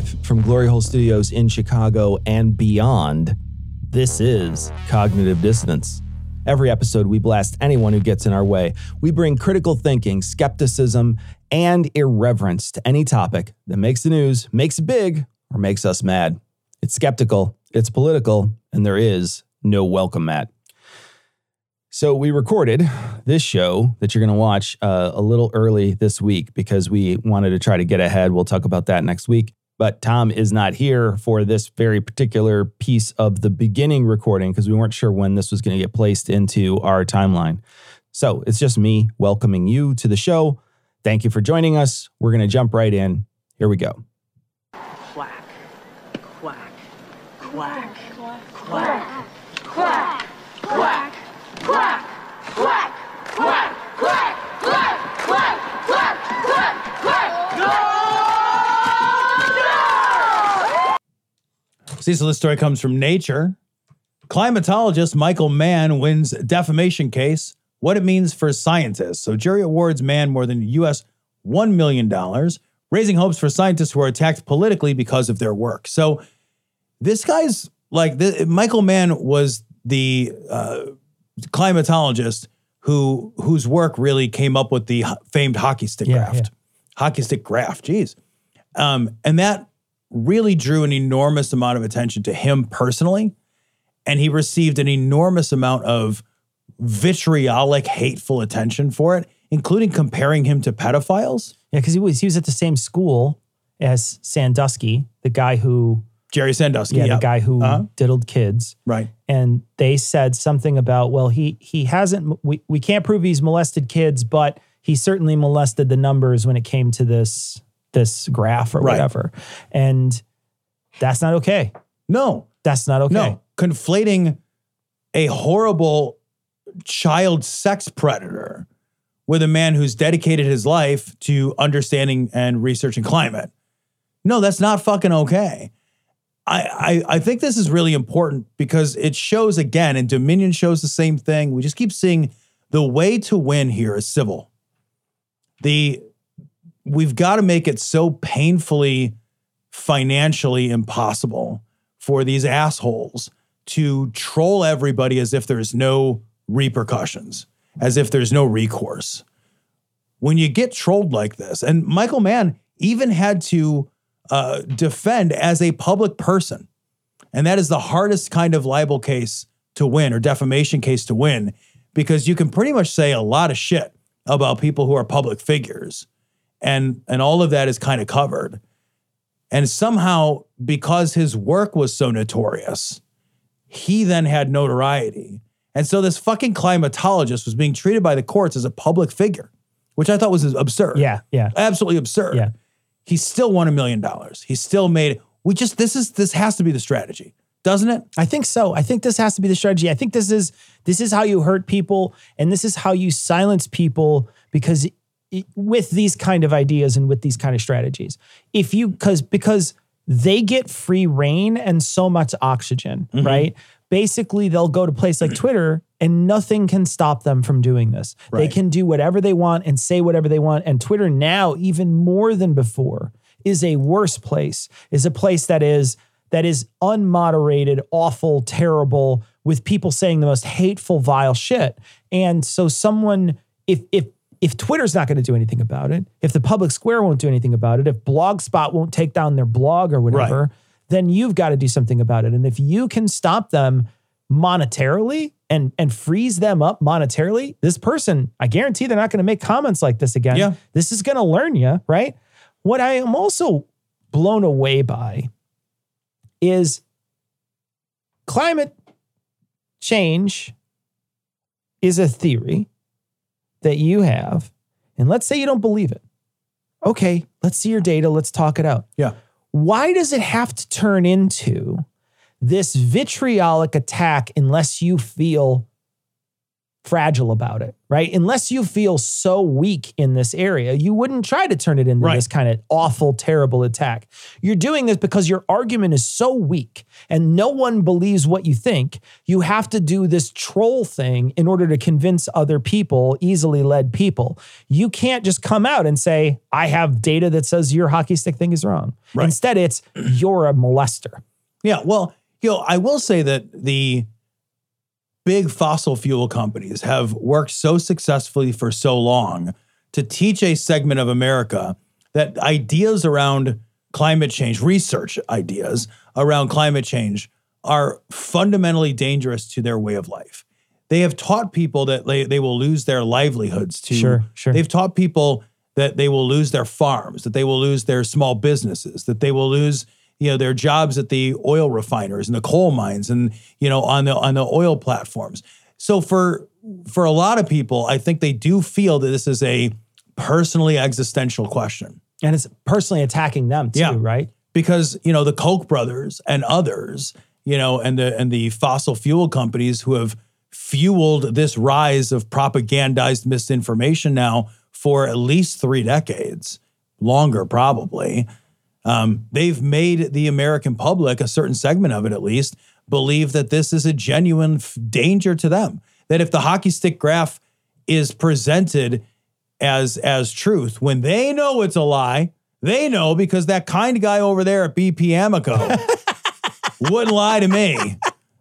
Live from Glory Hole Studios in Chicago and beyond, this is Cognitive Dissonance. Every episode, we blast anyone who gets in our way. We bring critical thinking, skepticism, and irreverence to any topic that makes the news, makes it big, or makes us mad. It's skeptical, it's political, and there is no welcome mat. So we recorded this show that you're going to watch uh, a little early this week because we wanted to try to get ahead. We'll talk about that next week. But Tom is not here for this very particular piece of the beginning recording because we weren't sure when this was going to get placed into our timeline. So it's just me welcoming you to the show. Thank you for joining us. We're going to jump right in. Here we go. See, so this story comes from Nature. Climatologist Michael Mann wins defamation case. What it means for scientists. So, jury awards Mann more than US $1 million, raising hopes for scientists who are attacked politically because of their work. So, this guy's like, the, Michael Mann was the uh, climatologist who whose work really came up with the famed hockey stick Yeah, graft. yeah. Hockey stick graft, geez. Um, and that really drew an enormous amount of attention to him personally. And he received an enormous amount of vitriolic, hateful attention for it, including comparing him to pedophiles. Yeah, because he was he was at the same school as Sandusky, the guy who Jerry Sandusky. yeah, yeah. the guy who Uh-huh. diddled kids. Right. And they said something about, well, he he hasn't we, we can't prove he's molested kids, but he certainly molested the numbers when it came to this this graph or Right. whatever. And that's not okay. No, That's not okay. no. Conflating a horrible child sex predator with a man who's dedicated his life to understanding and researching climate. No, that's not fucking okay. I, I I think this is really important because it shows again, and Dominion shows the same thing. We just keep seeing the way to win here is civil. The we've got to make it so painfully financially impossible for these assholes to troll everybody as if there's no repercussions, as if there's no recourse. When you get trolled like this, and Michael Mann even had to uh, defend as a public person, and that is the hardest kind of libel case to win or defamation case to win, because you can pretty much say a lot of shit about people who are public figures, and and all of that is kind of covered. And somehow, because his work was so notorious, he then had notoriety. And so this fucking climatologist was being treated by the courts as a public figure, which I thought was absurd. Yeah, yeah. Absolutely absurd. Yeah. He still won a million dollars. He still made we just this is this has to be the strategy, doesn't it? I think so. I think this has to be the strategy. I think this is this is how you hurt people and this is how you silence people because with these kind of ideas and with these kind of strategies. If you cuz because they get free reign and so much oxygen, mm-hmm. right? Basically, they'll go to place like Twitter and nothing can stop them from doing this. They can do whatever they want and say whatever they want. And Twitter now, even more than before, is a worse place, is a place that is that is unmoderated, awful, terrible, with people saying the most hateful, vile shit. And so someone, if if if Twitter's not going to do anything about it, if the public square won't do anything about it, if Blogspot won't take down their blog or whatever, then you've got to do something about it. And if you can stop them monetarily and and freeze them up monetarily, this person, I guarantee they're not going to make comments like this again. Yeah. This is going to learn you, right? What I am also blown away by is climate change is a theory that you have, and let's say you don't believe it. Okay, let's see your data. Let's talk it out. Yeah. Why does it have to turn into this vitriolic attack unless you feel fragile about it, right? Unless you feel so weak in this area, you wouldn't try to turn it into Right. this kind of awful, terrible attack. You're doing this because your argument is so weak and no one believes what you think. You have to do this troll thing in order to convince other people, easily led people. You can't just come out and say, I have data that says your hockey stick thing is wrong. Right. Instead, it's you're a molester. Yeah, well, you know, I will say that the big fossil fuel companies have worked so successfully for so long to teach a segment of America that ideas around climate change, research ideas around climate change are fundamentally dangerous to their way of life. They have taught people that they, they will lose their livelihoods to Sure, sure. They've taught people that they will lose their farms, that they will lose their small businesses, that they will lose you know their jobs at the oil refiners and the coal mines and you know on the on the oil platforms. So for for a lot of people, I think they do feel that this is a personally existential question And it's personally attacking them too, Yeah. right? because you know the Koch brothers and others, you know, and the and the fossil fuel companies who have fueled this rise of propagandized misinformation now for at least three decades, longer probably. Um, they've made the American public, a certain segment of it at least, believe that this is a genuine f- danger to them. That if the hockey stick graph is presented as as truth, when they know it's a lie, they know because that kind guy over there at BP Amoco wouldn't lie to me.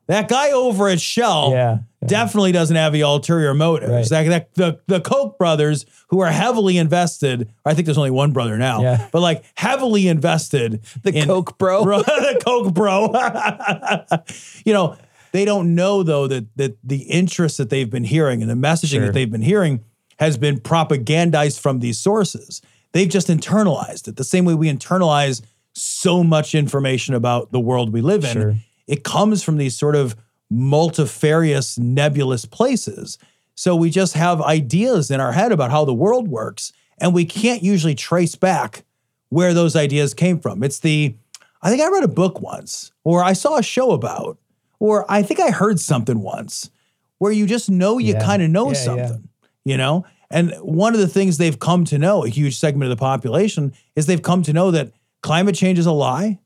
That guy over at Shell Yeah, definitely doesn't have the ulterior motives. Right. That, that- the, the Koch brothers, who are heavily invested, I think there's only one brother now, Yeah. but like heavily invested. The in- Coke bro. the Coke bro. you know, they don't know though that that the interest that they've been hearing and the messaging Sure. that they've been hearing has been propagandized from these sources. They've just internalized it the same way we internalize so much information about the world we live in. Sure. It comes from these sort of multifarious, nebulous places. So we just have ideas in our head about how the world works, and we can't usually trace back where those ideas came from. It's the, I think I read a book once, or I saw a show about, or I think I heard something once where you just know you Yeah. kind of know Yeah, yeah. something, you know? And one of the things they've come to know, a huge segment of the population, is they've come to know that climate change is a lie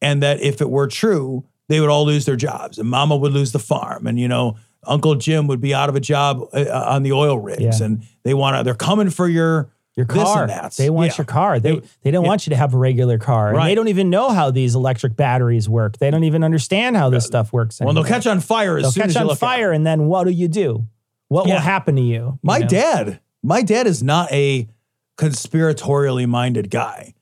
and that if it were true, they would all lose their jobs and mama would lose the farm and, you know, Uncle Jim would be out of a job uh, on the oil rigs Yeah. and they want to, they're coming for your, Your car. They want Yeah. your car. They They- they don't want you to have a regular car. And they don't even know how these electric batteries work. They don't even understand how this stuff works. Well, they'll catch on fire as They'll soon catch as on look at it. fire, and then what do you do? What Yeah. will happen to you? you My know? dad, my dad is not a conspiratorially minded guy.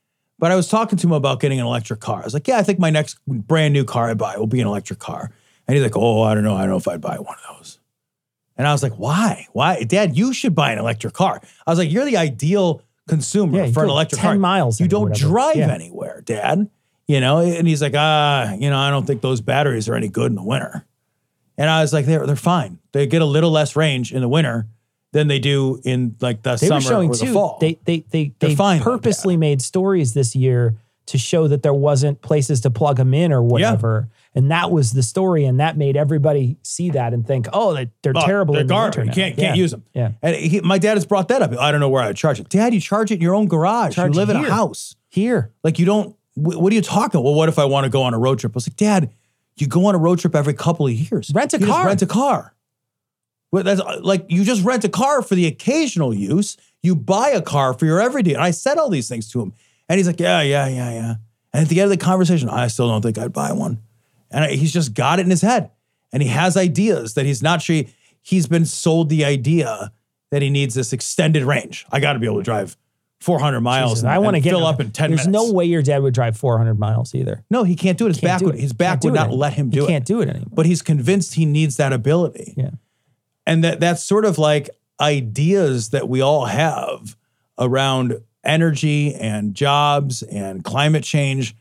But I was talking to him about getting an electric car. I was like, yeah, I think my next brand new car I buy will be an electric car. And he's like, oh, I don't know. I don't know if I'd buy one of those. And I was like, why? Why? Dad, you should buy an electric car. I was like, you're the ideal consumer Yeah, for an electric 10 car. miles You don't drive Yeah. anywhere, Dad. You know, and he's like, ah, you know, I don't think those batteries are any good in the winter. And I was like, they're they're fine. They get a little less range in the winter than they do in like the They summer were showing or the too. fall. They they they They're they fine, purposely made stories this year to show that there wasn't places to plug them in or whatever. And that was the story, and that made everybody see that and think, oh, they, they're Oh, terrible. They're in the garbage. winter You now. can't can't Yeah. use them. Yeah. And he, my dad has brought that up. I don't know where I would charge it. Dad, you charge it in your own garage. Charge you live in here. a house. Here. Like you don't. wh- What are you talking? About? Well, what if I want to go on a road trip? I was like, Dad, you go on a road trip every couple of years. Rent a You just car. rent a car. That's uh, like you just rent a car for the occasional use. You buy a car for your everyday. And I said all these things to him, and he's like, Yeah, yeah, yeah, yeah. And at the end of the conversation, I still don't think I'd buy one. And I, he's just got it in his head, and he has ideas that he's not sure. He's been sold the idea that he needs this extended range. I got to be able to drive 400 miles. Jesus, and, I want to fill up in 10 There's minutes. There's no way your dad would drive 400 miles either. No, he can't do it. His Can't back would his back would not let him He do it. can't do it anymore. But he's convinced he needs that ability. Yeah. And that that's sort of like ideas that we all have around energy and jobs and climate change.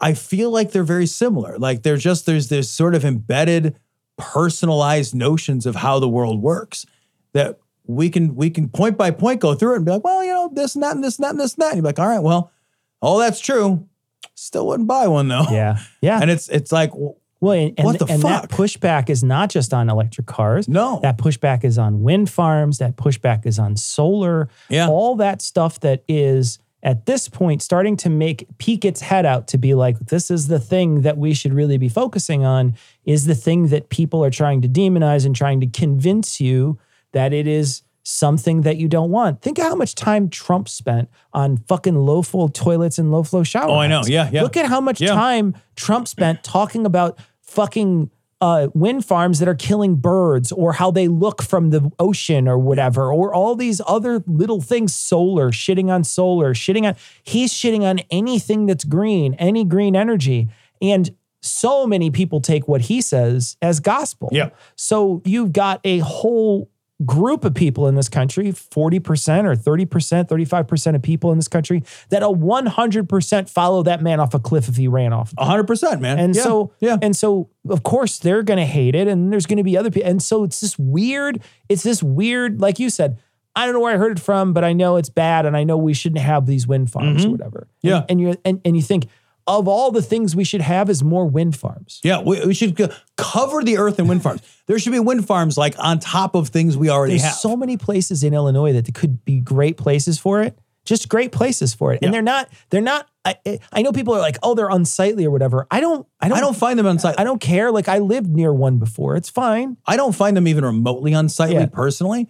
I feel like they're very similar. Like they're just there's this sort of embedded personalized notions of how the world works that we can we can point by point go through it and be like, well, you know, this and that and this and that and this and that. And you're like, all right, well, all that's true. Still wouldn't buy one though. Yeah. Yeah. And it's it's like, well, and, and, What the and that pushback is not just on electric cars. No. That pushback is on wind farms. That pushback is on solar. Yeah. All that stuff that is at this point starting to make peek its head out to be like, this is the thing that we should really be focusing on, is the thing that people are trying to demonize and trying to convince you that it is something that you don't want. Think of how much time Trump spent on fucking low flow toilets and low flow showers. Oh, I know. Yeah, yeah. Look at how much Yeah. time Trump spent talking about fucking uh, wind farms that are killing birds or how they look from the ocean or whatever, or all these other little things, solar, shitting on solar, shitting on, he's shitting on anything that's green, any green energy. And so many people take what he says as gospel. Yeah. So you've got a whole group of people in this country 40% or 30%, 35% of people in this country that'll 100% follow that man off a cliff if he ran off. hundred percent, man. And Yeah, so, yeah. and so, of course, they're going to hate it, and there's going to be other people. And so, it's this weird. It's this weird, like you said. I don't know where I heard it from, but I know it's bad, and I know we shouldn't have these wind farms or whatever. Mm-hmm. Yeah. and, and you and and you think of all the things we should have is more wind farms. Yeah, we, we should co- cover the earth in wind farms. There should be wind farms like on top of things we already There's have. so many places in Illinois that could be great places for it. Just great places for it, and they're not. They're not. I, I know people are like, oh, they're unsightly or whatever. I don't. I don't. I don't find them unsightly. I don't care. Like I lived near one before. It's fine. I don't find them even remotely unsightly Yeah. personally.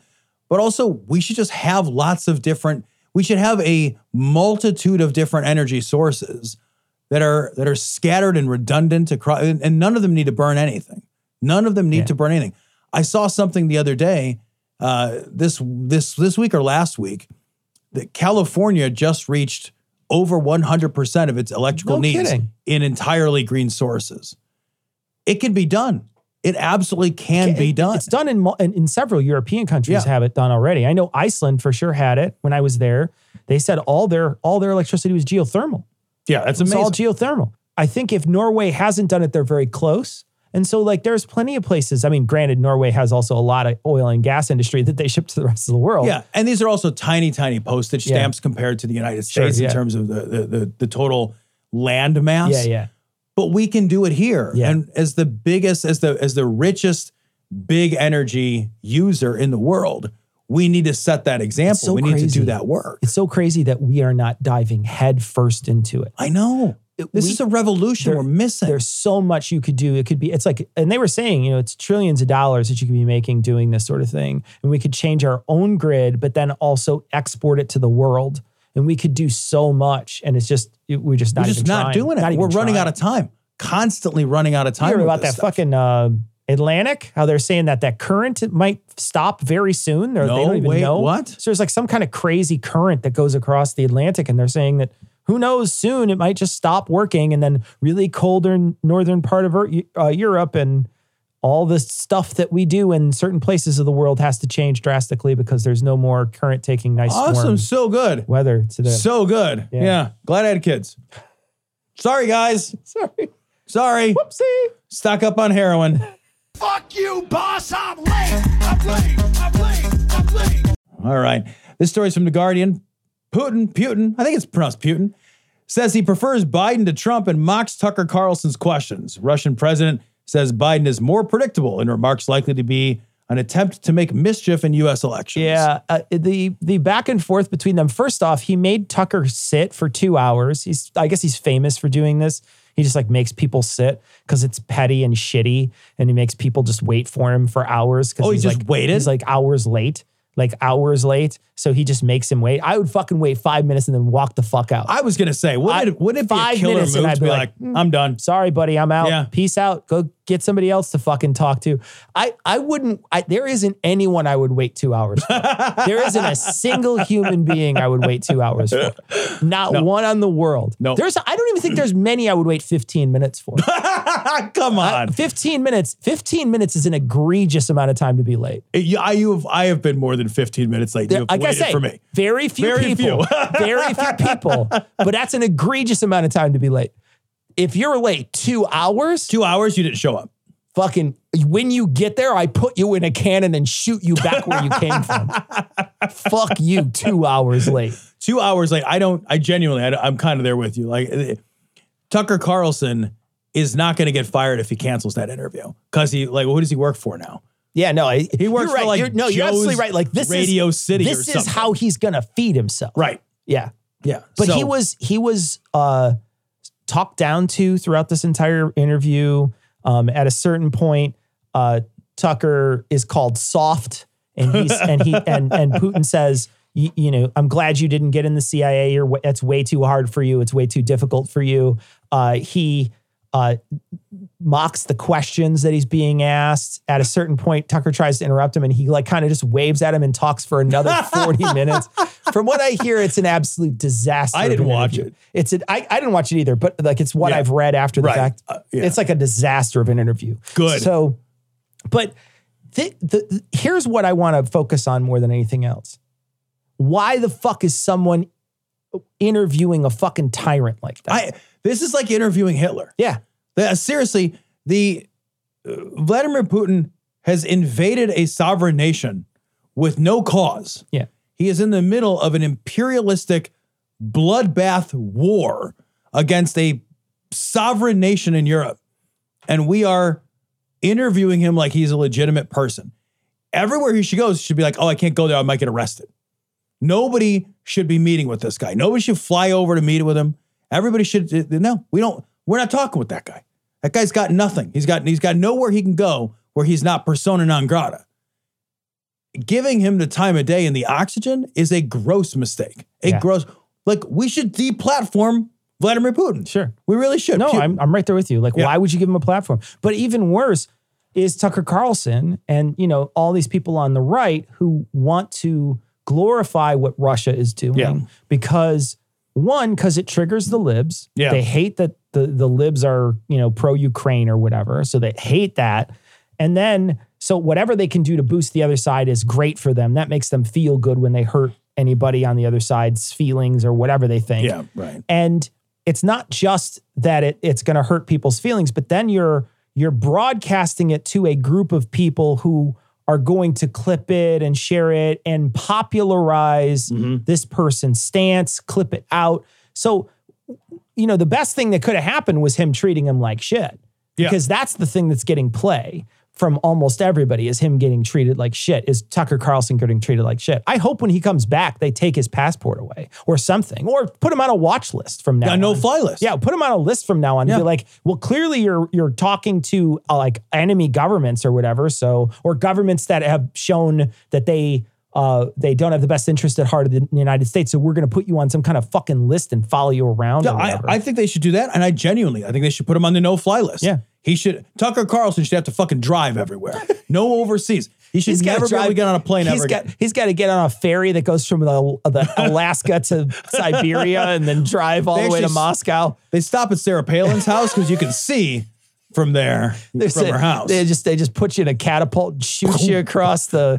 But also, we should just have lots of different. We should have a multitude of different energy sources that are that are scattered and redundant across, and, and none of them need to burn anything. None of them need Yeah. to burn anything. I saw something the other day, uh, this this this week or last week, that California just reached over 100% of its electrical No needs kidding. in entirely green sources. It can be done. It absolutely can be done. It's done in, in in several European countries Yeah. have it done already. I know Iceland for sure had it when I was there. They said all their all their electricity was geothermal. Yeah, that's It's amazing. all geothermal. I think if Norway hasn't done it, they're very close. And so, like, there's plenty of places. I mean, granted, Norway has also a lot of oil and gas industry that they ship to the rest of the world. yeah, and these are also tiny, tiny postage Yeah. stamps compared to the United Sure, States yeah. in terms of the, the the the total land mass. yeah, yeah. But we can do it here, Yeah. and as the biggest, as the as the richest big energy user in the world, we need to set that example. so we need to do that work. It's so crazy that we are not diving head first into it. I know. This we- is a revolution we're missing. There's so much you could do. It could be, it's like, and they were saying, you know, it's trillions of dollars that you could be making doing this sort of thing. And we could change our own grid, but then also export it to the world. And we could do so much. And it's just, it- we're just not We're just not trying. doing it. Not we're running trying. out of time. Constantly running out of time. You with about that stuff. fucking uh, Atlantic? How they're saying that that current might stop very soon, or they No, don't even wait, know what? So there's like some kind of crazy current that goes across the Atlantic, and they're saying that who knows soon it might just stop working, and then really colder northern part of uh, Europe and all the stuff that we do in certain places of the world has to change drastically because there's no more current taking nice Awesome. So good. weather today. So good. Yeah. Yeah. Glad I had kids. Sorry, guys. Sorry, Sorry. whoopsie. Stock up on heroin. Fuck you, boss. I'm late. I'm late. I'm late. I'm late. All right. This story's from The Guardian. Putin, Putin, I think it's pronounced Putin, says he prefers Biden to Trump and mocks Tucker Carlson's questions. Russian president says Biden is more predictable and remarks likely to be an attempt to make mischief in U.S. elections. Yeah, uh, the the back and forth between them. First off, he made Tucker sit for two hours. He's I guess he's famous for doing this. He just like makes people sit because it's petty and shitty, and he makes people just wait for him for hours. Oh, he he's just like, waited? He's like hours late, like hours late. So he just makes him wait. I would fucking wait five minutes and then walk the fuck out. I was going to say, wouldn't, I- it, wouldn't it be a five killer minutes move and I'd to be like, like, mm, I'm done? Sorry, buddy, I'm out. Yeah. Peace out. Go get somebody else to fucking talk to. I I wouldn't. I, there isn't anyone I would wait two hours. For. there isn't a single human being I would wait two hours for. Not one on the world. No. There's. I don't even think there's many I would wait 15 minutes for. Come on. 15 minutes. 15 minutes is an egregious amount of time to be late. Eh, you, I, you have, I have been more than 15 minutes late. You have like I waited say, for me. very few Very people, few. very few people, but that's an egregious amount of time to be late. If you're late two hours, Two hours, you didn't show up. fucking when you get there, I put you in a cannon and shoot you back where you came from. Fuck you, two hours late. two hours late. I don't. I genuinely. I, am kind of there with you. Like eh, Tucker Carlson is not going to get fired if he cancels that interview because he like who does he work for now? Yeah, no, I- He works you're for, like, You're- no, you're absolutely Joe's right. Like this Radio is, City or This is how he's gonna feed himself. Right. Yeah. Yeah. But So- he was he was uh talked down to throughout this entire interview. Um, at a certain point, uh, Tucker is called soft, and he's and he and and Putin says, you, know, I'm glad you didn't get in the CIA. You're wa- that's way too hard for you. It's way too difficult for you. Uh, he uh, mocks the questions that he's being asked. At a certain point, Tucker tries to interrupt him and he like kind of just waves at him and talks for another 40 minutes. From what I hear, it's an absolute disaster. I didn't watch interview. it. It's a, I, I didn't watch it either, but like it's what Yeah. I've read after the Right. fact. Uh, yeah. It's like a disaster of an interview. Good. So, but the, the, the- here's what I want to focus on more than anything else. Why the fuck is someone interviewing a fucking tyrant like that? I. This is like interviewing Hitler. yeah. The- seriously, the uh, Vladimir Putin has invaded a sovereign nation with no cause. Yeah. He is in the middle of an imperialistic bloodbath war against a sovereign nation in Europe. And we are interviewing him like he's a legitimate person. Everywhere he should go, should be like, oh, I can't go there. I might get arrested. Nobody should be meeting with this guy. Nobody should fly over to meet with him. Everybody should no, we don't, we're not talking with that guy. That guy's got nothing. He's got he's got nowhere he can go where he's not persona non grata. Giving him the time of day and the oxygen is a gross mistake. A Yeah. gross like we should deplatform Vladimir Putin. Sure. We really should. No, Pu- I'm, I'm right there with you. Like, Yeah. why would you give him a platform? But even worse is Tucker Carlson and, you know, all these people on the right who want to glorify what Russia is doing Yeah. because one, because it triggers the libs. Yeah. They hate that the, the libs are, you know, pro-Ukraine or whatever. So they hate that. And then, so whatever they can do to boost the other side is great for them. That makes them feel good when they hurt anybody on the other side's feelings or whatever they think. yeah, right. And it's not just that it, it's going to hurt people's feelings, but then you're you're broadcasting it to a group of people who are going to clip it and share it and popularize Mm-hmm. this person's stance, clip it out. So, you know, the best thing that could have happened was him treating him like shit. Yeah. Because that's the thing that's getting play from almost everybody is him getting treated like shit, is Tucker Carlson getting treated like shit. I hope when he comes back, they take his passport away or something, or put him on a watch list from now on. no fly list. Yeah, put him on a list from now on. and Yeah. Be like, well, clearly you're you're talking to uh, like enemy governments or whatever. So or governments that have shown that they uh, they don't have the best interest at heart of the United States. So we're going to put you on some kind of fucking list and follow you around. Yeah, I. I think they should do that, and I genuinely, I think they should put him on the no-fly list. Yeah. he should. Tucker Carlson should have to fucking drive everywhere. No overseas. He should gotta never be able to get on a plane he's ever got, again. He's got to get on a ferry that goes from the, the Alaska to Siberia and then drive all They the way to actually Moscow. They stop at Sarah Palin's house because you can see from there from her house. They just they just put you in a catapult and shoot you across the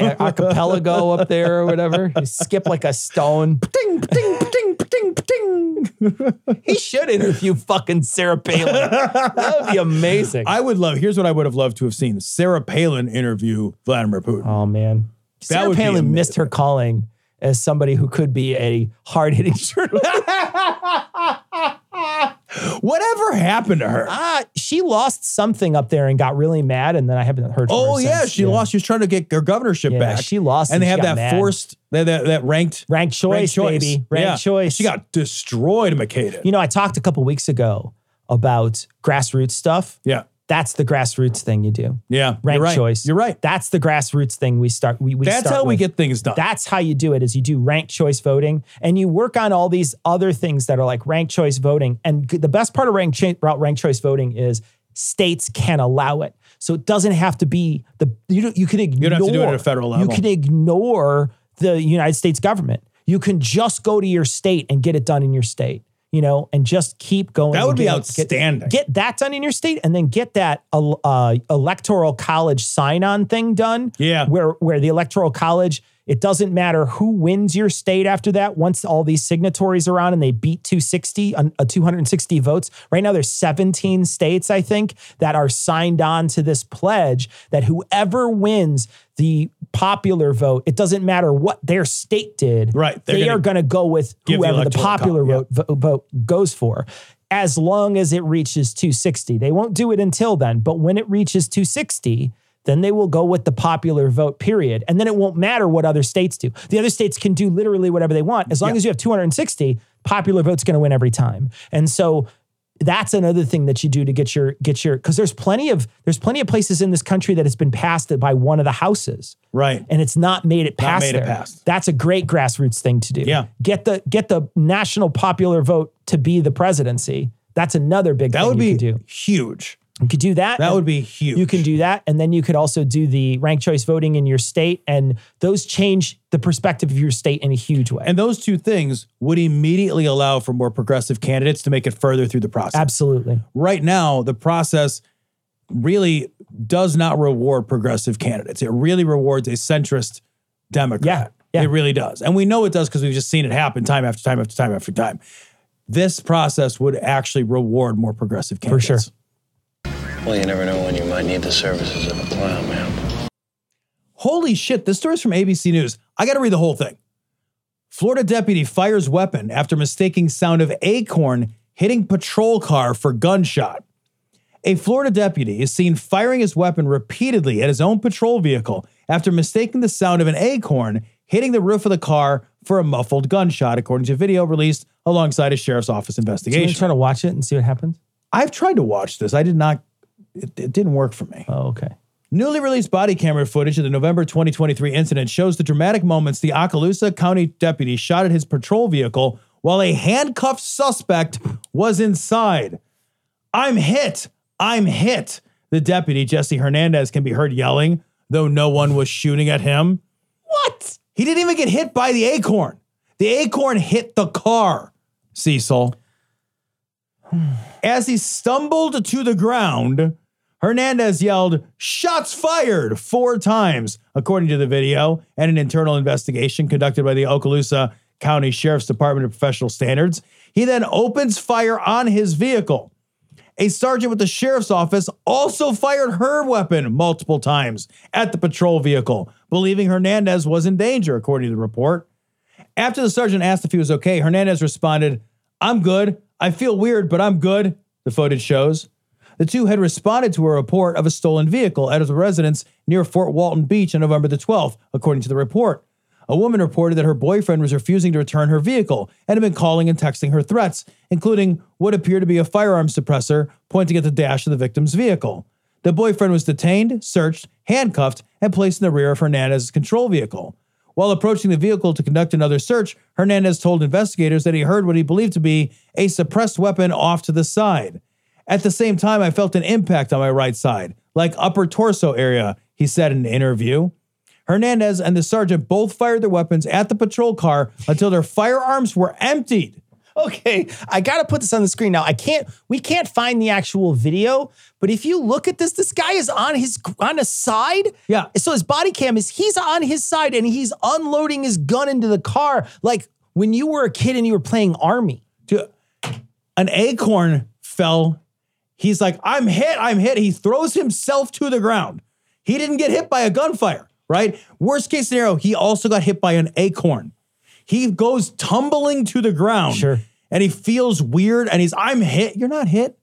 archipelago up there or whatever. You skip like a stone. Ding, ding, ding, ding, ding. He should interview fucking Sarah Palin. That would be amazing. I would love. Here's what I would have loved to have seen: Sarah Palin interview Vladimir Putin. oh man, Sarah Palin missed her calling as somebody who could be a hard hitting journalist. Whatever happened to her? Ah, she lost something up there and got really mad, and then I haven't heard. From Oh her yeah, since. she lost. She was trying to get her governorship Yeah, back. she lost and they have that mad. forced that, that that ranked Ranked choice, baby. Ranked yeah. choice. She got destroyed, McCaden. You know, I talked a couple weeks ago about grassroots stuff. yeah, That's the grassroots thing you do. yeah. Ranked you're right. choice. You're right. That's the grassroots thing we start. We, we That's start how we get things done. That's how you do it. Is you do rank choice voting, and you work on all these other things that are like rank choice voting. And the best part of rank cha- ranked choice voting is states can allow it, so it doesn't have to be the you. don't- You can ignore. You don't have to do it at a federal level. You can ignore the United States government. You can just go to your state and get it done in your state. You know, and just keep going. That would be outstanding. Get, get that done in your state, and then get that uh, electoral college sign-on thing done Yeah. where where the electoral college It doesn't matter who wins your state after that. Once all these signatories are on and they beat 260, uh, 260 votes. Right now, there's 17 states, I think, that are signed on to this pledge that whoever wins the popular vote, it doesn't matter what their state did. Right. They're They gonna are going to go with give the whoever the, popular yeah. vote, vote goes for. As long as it reaches 260, they won't do it until then. But when it reaches 260, then they will go with the popular vote, period. And then it won't matter what other states do. The other states can do literally whatever they want. As long Yeah. as you have 260, popular vote's going to win every time. And so that's another thing that you do to get your get your because there's plenty of there's plenty of places in this country that has been passed by one of the houses Right. and it's not made it past made it there. past. That's a great grassroots thing to do. Yeah. Get the get the national popular vote to be the presidency. That's another big That thing would you be huge. You could do that. That would be huge. You can do that. And then you could also do the ranked choice voting in your state. And those change the perspective of your state in a huge way. And those two things would immediately allow for more progressive candidates to make it further through the process. Absolutely. Right now, the process really does not reward progressive candidates. It really rewards a centrist Democrat. Yeah, yeah. It really does. And we know it does because we've just seen it happen time after time after time after time. This process would actually reward more progressive candidates. For sure. Well, you never know when you might need the services of a clown, man. Holy shit, this story is from ABC News. I got to read the whole thing. Florida deputy fires weapon after mistaking sound of acorn hitting patrol car for gunshot. A Florida deputy is seen firing his weapon repeatedly at his own patrol vehicle after mistaking the sound of an acorn hitting the roof of the car for a muffled gunshot, according to video released alongside a sheriff's office So you investigation. try to watch it and see what happens? I've tried to watch this. I did not, it, it didn't work for me. Oh, okay. Newly released body camera footage of the November 2023 incident shows the dramatic moments the Okaloosa County deputy shot at his patrol vehicle while a handcuffed suspect was inside. I'm hit. I'm hit. The deputy, Jesse Hernandez, can be heard yelling, though no one was shooting at him. What? He didn't even get hit by the acorn. The acorn hit the car, Cecil. As he stumbled to the ground, Hernandez yelled, Shots fired four times, according to the video and an internal investigation conducted by the Okaloosa County Sheriff's Department of Professional Standards. He then opens fire on his vehicle. A sergeant with the sheriff's office also fired her weapon multiple times at the patrol vehicle, believing Hernandez was in danger, according to the report. After the sergeant asked if he was okay, Hernandez responded, I'm good. I feel weird, but I'm good, the footage shows. The two had responded to a report of a stolen vehicle at a residence near Fort Walton Beach on November the 12th, according to the report. A woman reported that her boyfriend was refusing to return her vehicle and had been calling and texting her threats, including what appeared to be a firearm suppressor pointing at the dash of the victim's vehicle. The boyfriend was detained, searched, handcuffed, and placed in the rear of Hernandez's control vehicle. While approaching the vehicle to conduct another search, Hernandez told investigators that he heard what he believed to be a suppressed weapon off to the side. At the same time, I felt an impact on my right side, like upper torso area, he said in an interview. Hernandez and the sergeant both fired their weapons at the patrol car until their firearms were emptied. Okay, I got to put this on the screen now. I can't. We can't find the actual video, but if you look at this, this guy is on his on his side. Yeah. So his body cam is he's on his side and he's unloading his gun into the car like when you were a kid and you were playing army. Dude, an acorn fell. He's like, I'm hit, I'm hit. He throws himself to the ground. He didn't get hit by a gunfire, right? Worst case scenario, he also got hit by an acorn. He goes tumbling to the ground. Sure. And he feels weird and he's, I'm hit. You're not hit.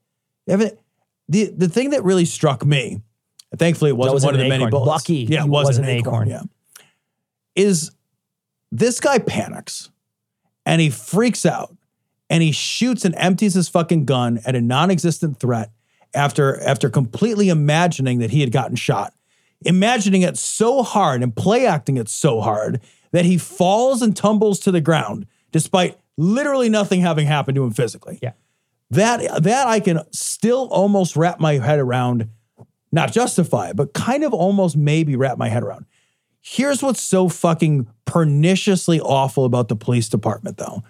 The, the thing that really struck me, thankfully it wasn't, wasn't one of the an many acorn. bullets. Lucky Yeah, it wasn't, wasn't an an acorn. acorn. Yeah. Is this guy panics and he freaks out and he shoots and empties his fucking gun at a non-existent threat after after completely imagining that he had gotten shot imagining it so hard and play acting it so hard that he falls and tumbles to the ground despite literally nothing having happened to him physically Yeah. that that I can still almost wrap my head around, not justify, but kind of almost maybe wrap my head around. Here's what's so fucking perniciously awful about the police department, though.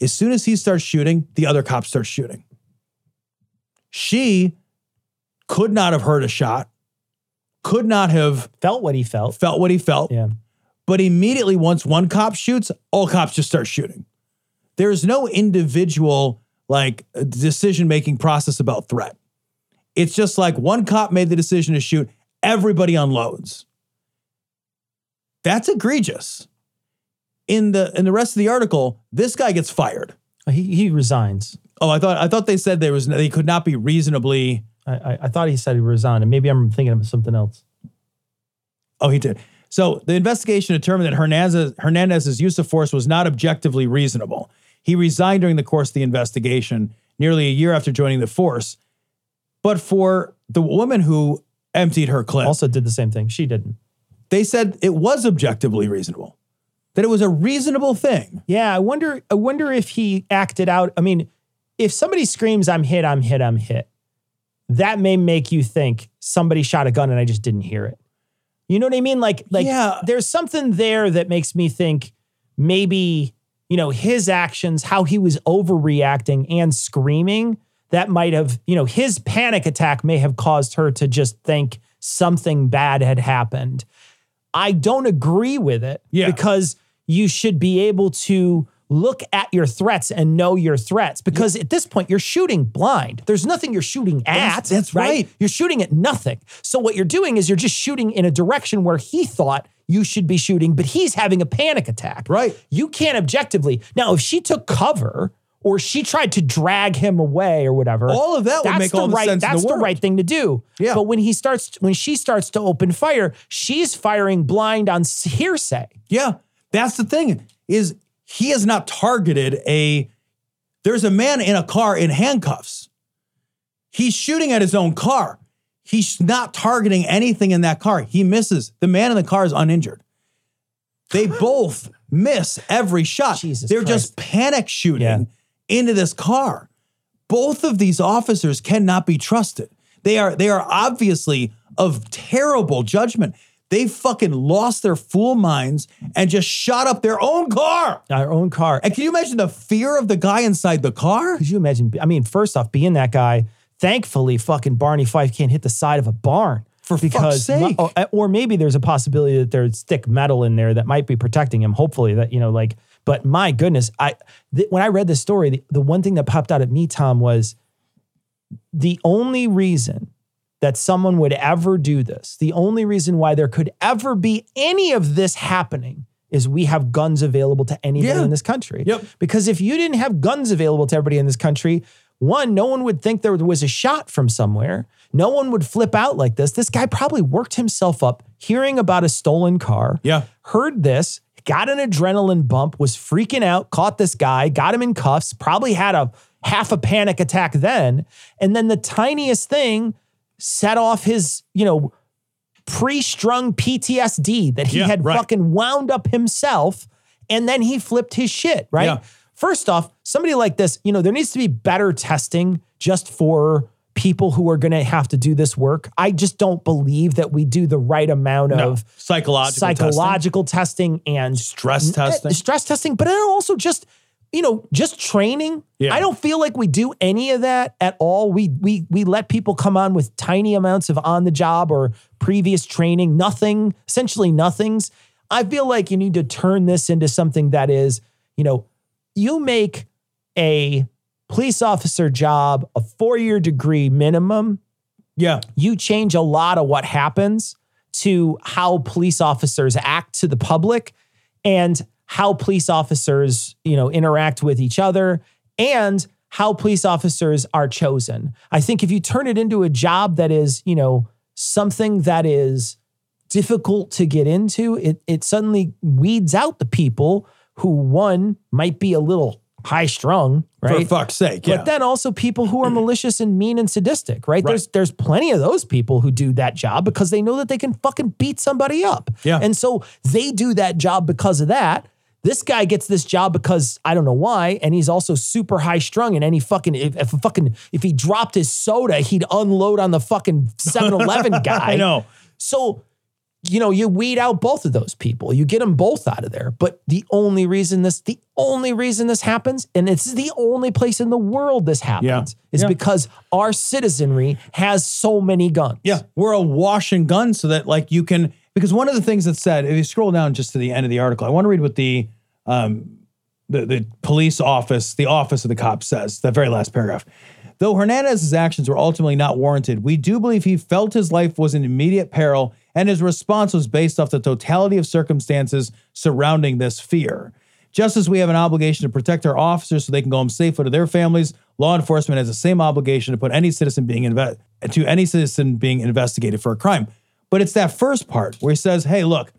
As soon as he starts shooting, the other cop starts shooting. She could not have heard a shot, could not have Felt what he felt. felt what he felt, Yeah. But immediately, once one cop shoots, all cops just start shooting. There's no individual like decision making process about threat. It's just like one cop made the decision to shoot, everybody unloads. That's egregious. In the in the rest of the article, this guy gets fired. Oh, he he resigns. Oh, I thought I thought they said there was they could not be reasonably. I, I, I thought he said he resigned, and maybe I'm thinking of something else. Oh, he did. So the investigation determined that Hernandez, Hernandez's use of force was not objectively reasonable. He resigned during the course of the investigation, nearly a year after joining the force. But for the woman who emptied her clip, Also did the same thing. She didn't. they said it was objectively reasonable, that it was a reasonable thing. Yeah, I wonder. I wonder if he acted out. I mean, if somebody screams, "I'm hit! I'm hit! I'm hit," that may make you think somebody shot a gun and I just didn't hear it. You know what I mean? Like, like Yeah. there's something there that makes me think maybe you know his actions, how he was overreacting and screaming. That might have, you know, his panic attack may have caused her to just think something bad had happened. I don't agree with it Yeah. because you should be able to look at your threats and know your threats because at this point you're shooting blind. There's nothing you're shooting at. That's- that's right. You're shooting at nothing. So what you're doing is you're just shooting in a direction where he thought you should be shooting, but he's having a panic attack. Right. You can't objectively. Now, if she took cover or she tried to drag him away or whatever, All of that would that's make the all the right, sense in the That's the right thing to do. Yeah. But when he starts, when she starts to open fire, she's firing blind on hearsay. Yeah, that's the thing is he has not targeted a there's a man in a car in handcuffs. He's shooting at his own car. He's not targeting anything in that car. He misses. The man in the car is uninjured. They both miss every shot. Jesus They're just panic shooting Yeah. into this car. Both of these officers cannot be trusted. They are they are obviously of terrible judgment. They fucking lost their fool minds and just shot up their own car. Our own car. And can you imagine the fear of the guy inside the car? Could you imagine? I mean, first off, being that guy, thankfully, fucking Barney Fife can't hit the side of a barn. For fuck's sake. or, or maybe there's a possibility that there's thick metal in there that might be protecting him. Hopefully, that you know, like. But my goodness, I th- when I read this story, the, the one thing that popped out at me, Tom, was the only reason that someone would ever do this, the only reason why there could ever be any of this happening is we have guns available to anybody Yeah. in this country. Yep. Because if you didn't have guns available to everybody in this country, one, no one would think there was a shot from somewhere. No one would flip out like this. This guy probably worked himself up hearing about a stolen car. Yeah. Heard this, got an adrenaline bump, was freaking out, caught this guy, got him in cuffs, probably had a half a panic attack then. And then the tiniest thing set off his, you know, pre-strung PTSD that he Yeah, had right. fucking wound up himself and then he flipped his shit, right? Yeah. First off, somebody like this, you know, there needs to be better testing just for people who are going to have to do this work. I just don't believe that we do the right amount No. of Psychological psychological testing, and Stress testing. Eh, stress testing, but also just you know just training. Yeah. I don't feel like we do any of that at all. We we we let people come on with tiny amounts of on the job or previous training, nothing, essentially nothings. I feel like you need to turn this into something that is, you know, you make a police officer job a four-year degree minimum Yeah. you change a lot of what happens to how police officers act to the public and how police officers, you know, interact with each other and how police officers are chosen. I think if you turn it into a job that is, you know, something that is difficult to get into, it it suddenly weeds out the people who one might be a little high strung, right? For fuck's sake. Yeah. But then also people who are malicious and mean and sadistic, right? There's there's plenty of those people who do that job because they know that they can fucking beat somebody up. Yeah. And so they do that job because of that. This guy gets this job because I don't know why, and he's also super high strung. And any fucking if, if a fucking if he dropped his soda, he'd unload on the fucking 7-Eleven guy. I know. So, you know, you weed out both of those people. You get them both out of there. But the only reason this, the only reason this happens, and it's the only place in the world this happens, Yeah. is Yeah. because our citizenry has so many guns. Yeah, we're a wash and gun so that like you can because one of the things that said, if you scroll down just to the end of the article, I want to read what the um, the, the police office, the office of the cop says, that very last paragraph. Though Hernandez's actions were ultimately not warranted, we do believe he felt his life was in immediate peril and his response was based off the totality of circumstances surrounding this fear. Just as we have an obligation to protect our officers so they can go home safely to their families, law enforcement has the same obligation to put any citizen being inve- to any citizen being investigated for a crime. But it's that first part where he says, "Hey, look,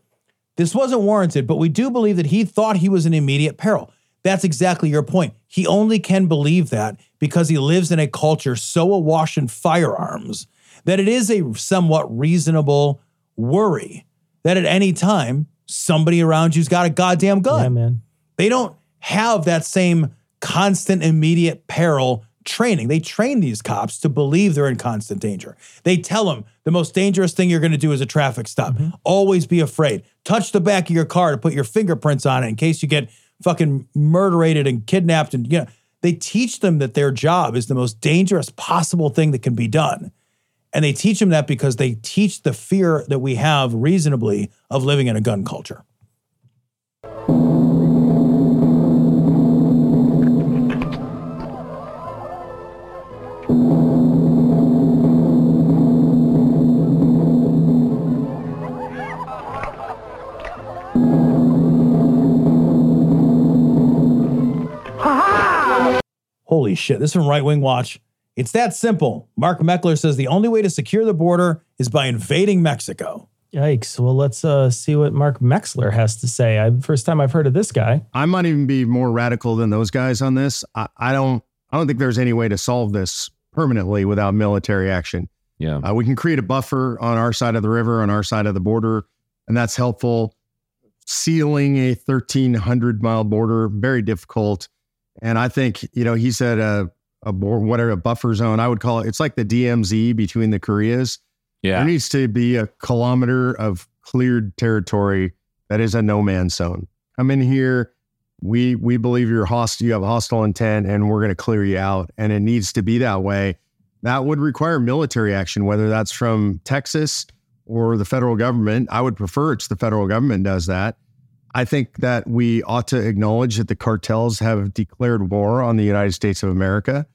this wasn't warranted, but we do believe that he thought he was in immediate peril. That's exactly your point. He only can believe that because he lives in a culture so awash in firearms that it is a somewhat reasonable worry that at any time somebody around you's got a goddamn gun. Yeah, man. They don't have that same constant immediate peril training. They train these cops to believe they're in constant danger. They tell them the most dangerous thing you're going to do is a traffic stop. Mm-hmm. Always be afraid. Touch the back of your car to put your fingerprints on it in case you get fucking murderated and kidnapped and you know they teach them that their job is the most dangerous possible thing that can be done. And they teach them that because they teach the fear that we have reasonably of living in a gun culture. Holy shit. This is from Right Wing Watch. It's that simple. Mark Meckler says the only way to secure the border is by invading Mexico. Yikes. Well, let's uh, see what Mark Mexler has to say. I, first time I've heard of this guy. I might even be more radical than those guys on this. I, I don't. I don't think there's any way to solve this permanently without military action. Yeah. Uh, we can create a buffer on our side of the river, on our side of the border, and that's helpful. Sealing a 1,300 mile border, very difficult. And I think, you know, he said a, a whatever, a buffer zone, I would call it, it's like the DMZ between the Koreas. Yeah. There needs to be a kilometer of cleared territory that is a no man's zone. Come in here. We we believe you're hostile. You have hostile intent, and we're going to clear you out. And it needs to be that way. That would require military action, whether that's from Texas or the federal government. I would prefer it's the federal government does that. I think that we ought to acknowledge that the cartels have declared war on the United States of America.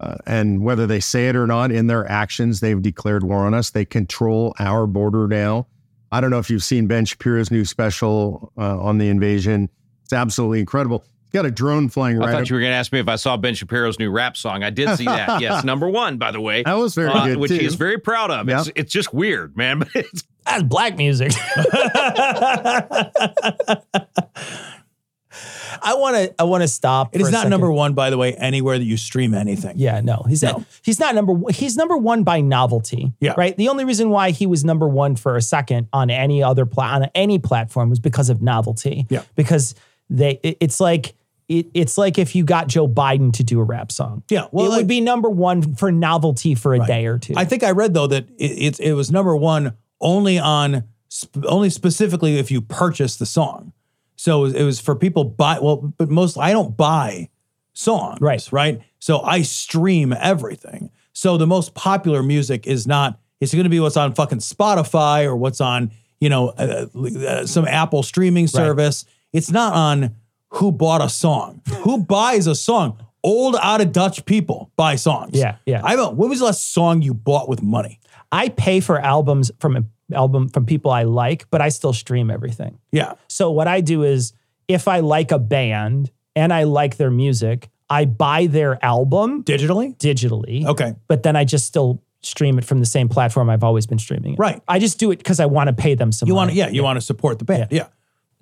Uh, and whether they say it or not in their actions, they've declared war on us. They control our border now. I don't know if you've seen Ben Shapiro's new special uh, on the invasion. It's absolutely incredible. He's got a drone flying I right. I thought up- you were going to ask me if I saw Ben Shapiro's new rap song. I did see that. Yes, number one, by the way. That was very uh, good, Which too. he is very proud of. It's, it's just weird, man. But it's That's black music. I want to. I want to stop. It is for a not second. number one, by the way, anywhere that you stream anything. Yeah, no, he's No. not. He's not number. one. He's number one by novelty. Yeah. right. The only reason why he was number one for a second on any other pla- on any platform was because of novelty. Yeah. because they. it- it's like. It, it's like if you got Joe Biden to do a rap song. Yeah, well, it like- would be number one for novelty for a Right. day or two. I think I read though that it, it it was number one only on sp- only specifically if you purchase the song. So it was, it was for people buy well, but most I don't buy songs, Right. Right. So I stream everything. So the most popular music is not. It's going to be what's on fucking Spotify or what's on you know uh, uh, some Apple streaming service. It's not on who bought a song, who buys a song. Old out of Dutch people buy songs. Yeah, yeah. I don't. What was the last song you bought with money? I pay for albums from album from people I like, but I still stream everything. Yeah. So what I do is if I like a band and I like their music, I buy their album Digitally? digitally. Okay. But then I just still stream it from the same platform I've always been streaming it. Right. I just do it because I want to pay them some You want to, yeah, you want to support the band. Yeah.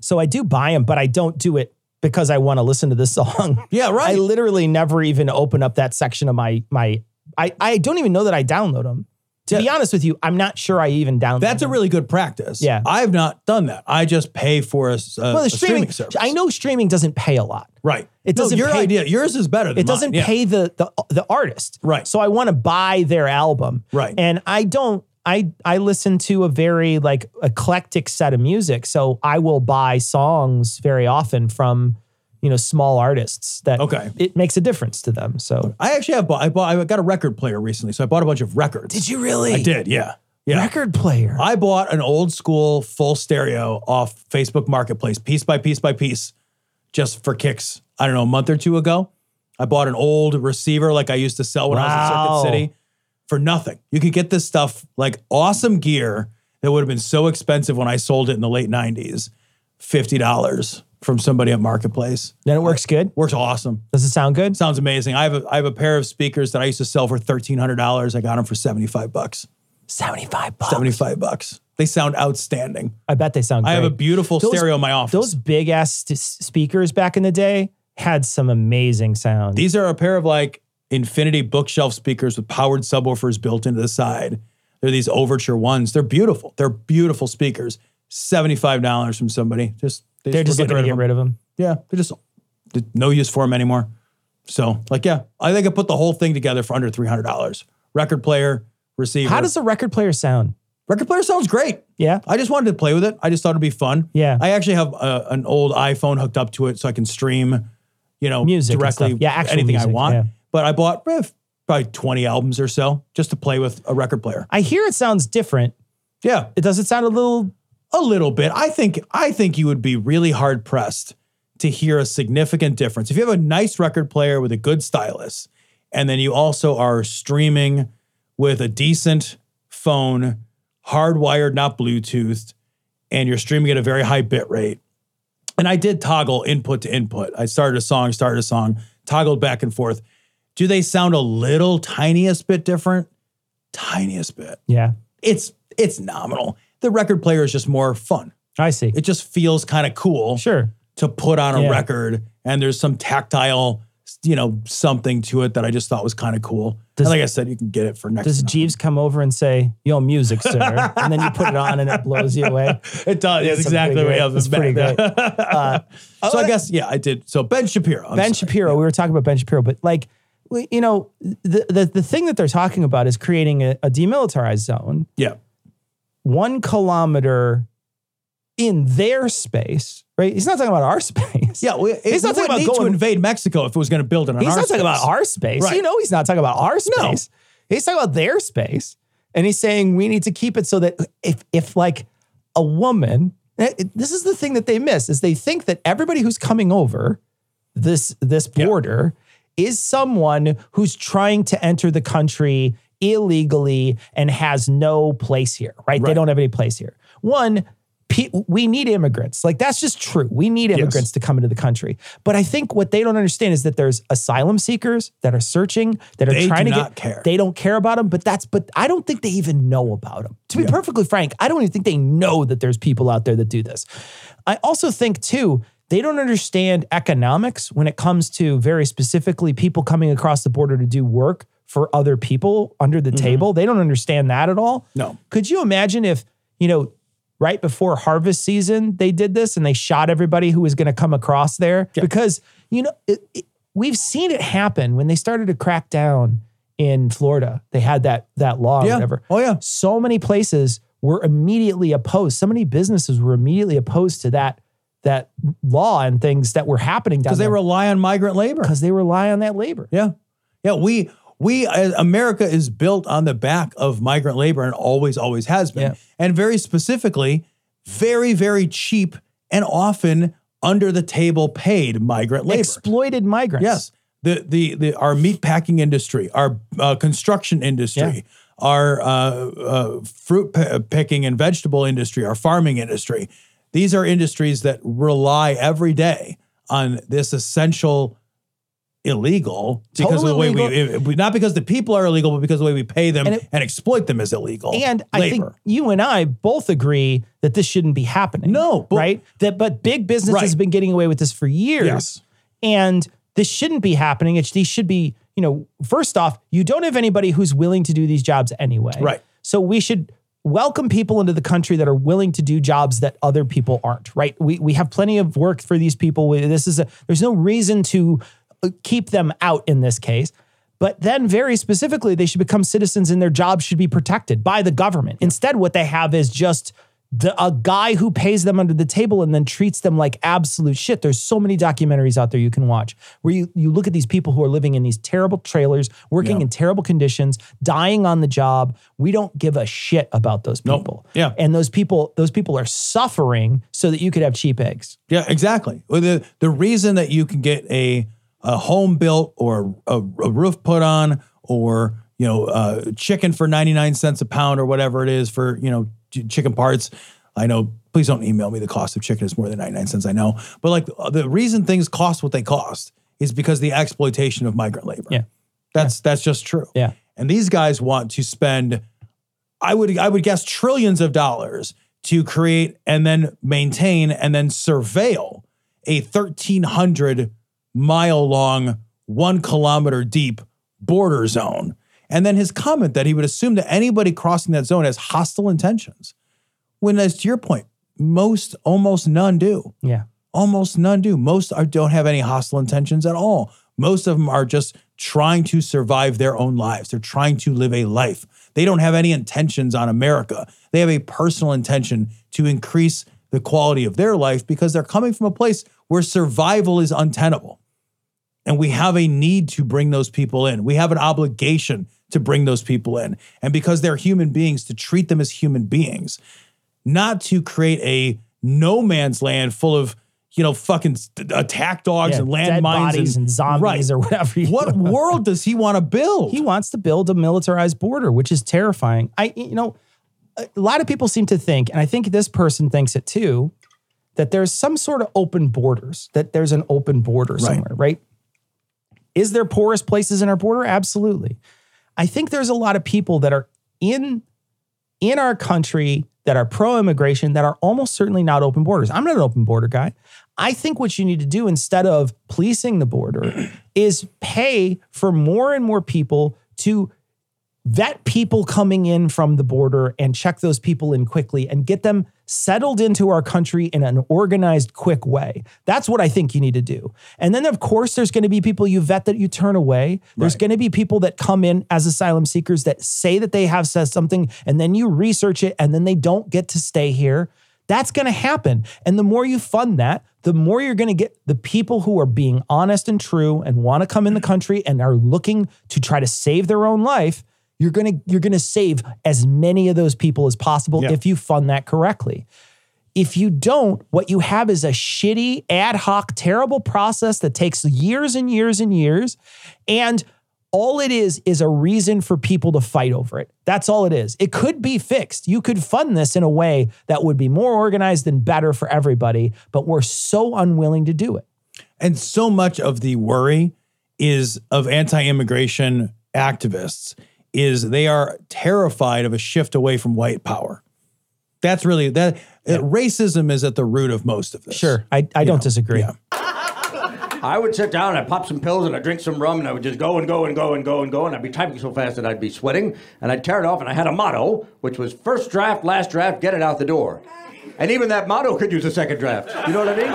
So I do buy them, but I don't do it because I want to listen to this song. Yeah, right. I literally never even open up that section of my my I, I don't even know that I download them. To be honest with you, I'm not sure I even download That's a really good practice. Yeah. I've not done that. I just pay for a, a- well, a streaming, streaming, service. I know streaming doesn't pay a lot. Right. It No, doesn't your pay- idea. Yours is better than It doesn't. Yeah. pay the, the the artist. Right. So I want to buy their album. Right. And I don't I I listen to a very like eclectic set of music. So I will buy songs very often from, you know, small artists that Okay. it makes a difference to them. So I actually have bought, I bought, I got a record player recently. So I bought a bunch of records. Did you really? I did. Yeah. Yeah. Record player. I bought an old school full stereo off Facebook Marketplace, piece by piece by piece, just for kicks. I don't know, a month or two ago. I bought an old receiver like I used to sell when I was in Wow. Circuit City for nothing. You could get this stuff like awesome gear that would have been so expensive when I sold it in the late 90s. $50 from somebody at Marketplace. then it works good. Works awesome. Does it sound good? Sounds amazing. I have a I have a pair of speakers that I used to sell for $1300. I got them for 75 bucks. 75 bucks. 75 bucks. They sound outstanding. I bet they sound great. I have a beautiful Those- stereo in my office. Those big ass speakers back in the day had some amazing sound. These are a pair of like infinity bookshelf speakers with powered subwoofers built into the side. They're these overture ones. They're beautiful. They're beautiful speakers. $75 from somebody. Just they They're just were looking to get rid of them. Yeah, they're just no use for them anymore. So, like, yeah, I think I put the whole thing together for under three hundred dollars. Record player, receiver. How does the record player sound? record player sounds great? Yeah. I just wanted to play with it. I just thought it'd be fun. Yeah. I actually have a, an old iPhone hooked up to it so I can stream, you know, Music directly. Yeah, anything I want. yeah. But I bought eh, probably twenty albums or so just to play with a record player. I hear it sounds different. Yeah, It does it sound a little a little bit. I think I think you would be really hard pressed to hear a significant difference if you have a nice record player with a good stylus, and then you also are streaming with a decent phone, hardwired, not Bluetoothed, and you're streaming at a very high bit rate. And I did toggle input to input. I started a song, started a song, toggled back and forth. Do they sound a little tiniest bit different? Tiniest bit. Yeah. It's it's nominal. The record player is just more fun. I see. It just feels kind of cool Sure. to put on a Yeah. record, and there's some tactile, you know, something to it that I just thought was kind of cool. Does- like I said, you can get it for next. Does. Jeeves come over and say, "Yo, music, sir," and then you put it on and it blows you away? It does. That's exactly pretty what great. else It's pretty great. Uh, so I guess yeah, I did. So Ben Shapiro. I'm ben sorry. Shapiro. We were talking about Ben Shapiro, but like, you know, the the, the thing that they're talking about is creating a, a demilitarized zone, Yeah. one kilometer in their space. Right? He's not talking about our space. Yeah, we, He's not talking about need to invade Mexico if it was going to build it on He's our not talking about space. our space. Right. You know, he's not talking about our No. space. He's talking about their space. And he's saying we need to keep it so that if if like a woman, eh, this is the thing that they miss is they think that everybody who's coming over this this border is someone who's trying to enter the country illegally and has no place here, right? They don't have any place here. One, we need immigrants. Like that's just true. We need immigrants to come into the country. But I think what they don't understand is that there's asylum seekers that are searching, that are They trying do to not get. care. They don't care about them. But that's. But I don't think they even know about them. To be perfectly frank, I don't even think they know that there's people out there that do this. I also think too. They don't understand economics when it comes to very specifically people coming across the border to do work for other people under the table. They don't understand that at all. Mm-hmm. No. Could you imagine if, you know, right before harvest season, they did this and they shot everybody who was going to come across there? Because, you know, it, it- we've seen it happen when they started to crack down in Florida. They had that that law or whatever. Oh, yeah. So many places were immediately opposed. So many businesses were immediately opposed to that that law and things that were happening because they there rely on migrant labor. because they rely on that labor. Yeah. Yeah. We, we, uh, America is built on the back of migrant labor and always, always has been. Yeah. And very specifically, very, very cheap and often under the table paid migrant labor. Exploited migrants. Yes. The, the, the, our meat packing industry, our uh, construction industry, our uh, uh, fruit p- picking and vegetable industry, our farming industry. These are industries that rely every day on this essential illegal because of the way Totally we, not because the people are illegal, but because the way we pay them And and, exploit them is illegal. And I think you and I both agree that this shouldn't be happening. No, but- right? That but big business has been getting away with this for years. Yes. And this shouldn't be happening. It these should be, you know, first off, you don't have anybody who's willing to do these jobs anyway. Right. So we should welcome people into the country that are willing to do jobs that other people aren't, right? We we have plenty of work for these people. This is a there's no reason to uh, keep them out in this case. But then, very specifically, they should become citizens and their jobs should be protected by the government. Instead, what they have is just the a guy who pays them under the table and then treats them like absolute shit. There's so many documentaries out there you can watch where you you look at these people who are living in these terrible trailers, working Yeah. in terrible conditions, dying on the job. We don't give a shit about those Nope. people. Yeah. And those people those people are suffering so that you could have cheap eggs. Yeah, exactly. Well, the the reason that you can get a a home built or a, a roof put on or you know uh, chicken for ninety nine cents a pound or whatever it is for you know chicken parts. I know. Please don't email me. The cost of chicken is more than ninety nine cents. I know, but like uh, the reason things cost what they cost is because the exploitation of migrant labor. Yeah. that's that's just true. Yeah. and these guys want to spend I would I would guess trillions of dollars to create and then maintain and then surveil a 1300 mile long, 1 kilometer deep border zone. And then his comment that he would assume that anybody crossing that zone has hostile intentions. When as to your point, most almost none do. Yeah. Almost none do. Most are, don't have any hostile intentions at all. Most of them are just trying to survive their own lives. They're trying to live a life. They don't have any intentions on America. They have a personal intention to increase the quality of their life because they're coming from a place where survival is untenable. And we have a need to bring those people in. We have an obligation to bring those people in. And because they're human beings, to treat them as human beings, not to create a no man's land full of, you know, fucking attack dogs Yeah, and landmines bodies and zombies Right. or whatever. you- What world does he want to build? He wants to build a militarized border, which is terrifying. I, you know, a lot of people seem to think, and I think this person thinks it too, that there's some sort of open borders, that there's an open border somewhere, right? Is there porous places in our border? Absolutely. I think there's a lot of people that are in in our country that are pro-immigration that are almost certainly not open borders. I'm not an open border guy. I think what you need to do instead of policing the border is pay for more and more people to vet people coming in from the border and check those people in quickly and get them settled into our country in an organized, quick way. That's what I think you need to do. And then, of course, there's going to be people you vet that you turn away. There's going to be people that come in as asylum seekers that say that they have said something, and then you research it, and then they don't get to stay here. That's going to happen. And the more you fund that, the more you're going to get the people who are being honest and true and want to come in the country and are looking to try to save their own life. You're going to you're going to save as many of those people as possible Yeah. if you fund that correctly. If you don't, what you have is a shitty, ad hoc, terrible process that takes years and years and years. And all it is is a reason for people to fight over it. That's all it is. It could be fixed. You could fund this in a way that would be more organized and better for everybody, but we're so unwilling to do it. And so much of the worry is of anti-immigration activists is they are terrified of a shift away from white power. That's really that uh, racism is at the root of most of this. Sure. I, I don't disagree. yeah. I would sit down and I'd pop some pills and I'd drink some rum and I would just go and go and go and go and go and I'd be typing so fast that I'd be sweating and I'd tear it off and I had a motto which was first draft, last draft, get it out the door. And even that motto could use a second draft. You know what I mean?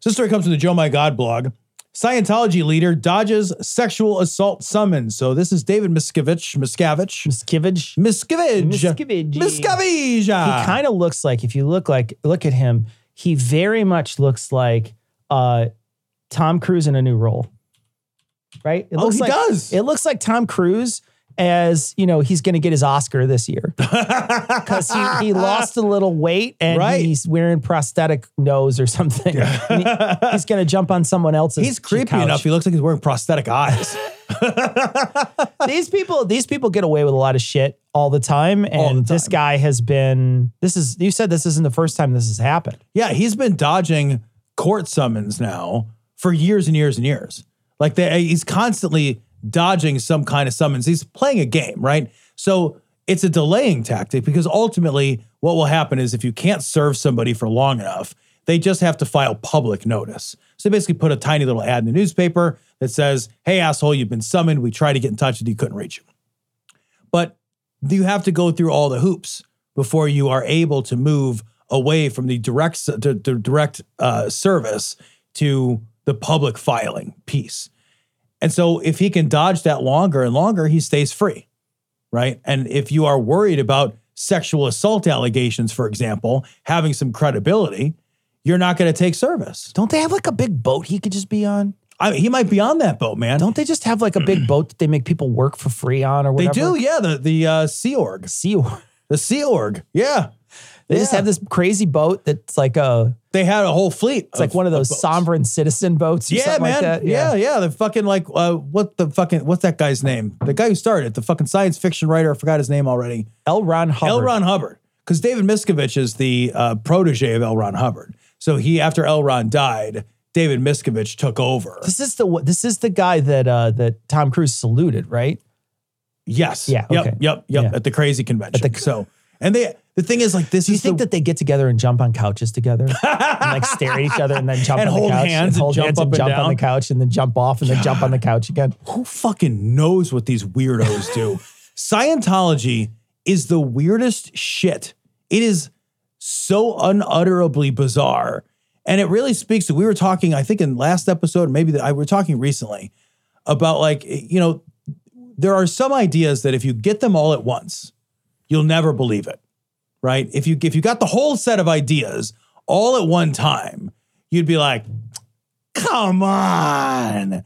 So this story comes from the Joe My God blog. Scientology leader dodges sexual assault summons. So this is David Miscavige. Miscavige. Miscavige. Miscavige. Miscavige. Miscavige. He kind of looks like, if you look like, look at him, he very much looks like uh, Tom Cruise in a new role. Right? It Oh, looks he like, does. It looks like Tom Cruise as, you know, he's going to get his Oscar this year. Because he, he lost a little weight and Right. he's wearing prosthetic nose or something. And he- he's going to jump on someone else's He's creepy couch. enough. He looks like he's wearing prosthetic eyes. these people these people get away with a lot of shit all the time and the this guy has been this is you said this isn't the first time this has happened Yeah, he's been dodging court summons now for years and years and years. Like they, he's constantly dodging some kind of summons. He's playing a game, right? So it's a delaying tactic because ultimately what will happen is if you can't serve somebody for long enough, they just have to file public notice. So they basically put a tiny little ad in the newspaper that says, "Hey asshole, you've been summoned. We tried to get in touch with you, couldn't reach you." But you have to go through all the hoops before you are able to move away from the direct to direct uh, service to the public filing piece. And so if he can dodge that longer and longer, he stays free, right? And if you are worried about sexual assault allegations, for example, having some credibility, you're not going to take service. Don't they have like a big boat he could just be on? I he might be on that boat, man. Don't they just have like a big boat that they make people work for free on or whatever? They do, yeah. The the uh, Sea Org, Sea Org. the Sea Org, yeah. They just have this crazy boat that's like a They had a whole fleet. it's like one of those boats. sovereign citizen boats or Yeah, something man. like that. Yeah. yeah, The fucking like uh, what the fucking what's that guy's name? The guy who started it, the fucking science fiction writer. I forgot his name already. L. Ron Hubbard. L. Ron Hubbard. Because David Miscavige is the uh, protege of L. Ron Hubbard. So he, after L. Ron died, David Miscavige took over. This is the this is the guy that uh that Tom Cruise saluted, right? Yes. Yeah, Yep. okay. Yep. Yep. Yeah. At the crazy convention. so, and they the thing is like this Do you think the, that they get together and jump on couches together and like stare at each other and then jump And on the hold couch hands and hold jump hands up and and jump on the couch and then jump off and then jump on the couch again? who fucking knows what these weirdos do? Scientology is the weirdest shit. It is so unutterably bizarre. And it really speaks to, we were talking, I think in last episode, maybe that I we were talking recently about like, you know, there are some ideas that if you get them all at once, you'll never believe it. Right? If you if you got the whole set of ideas all at one time, you'd be like, come on.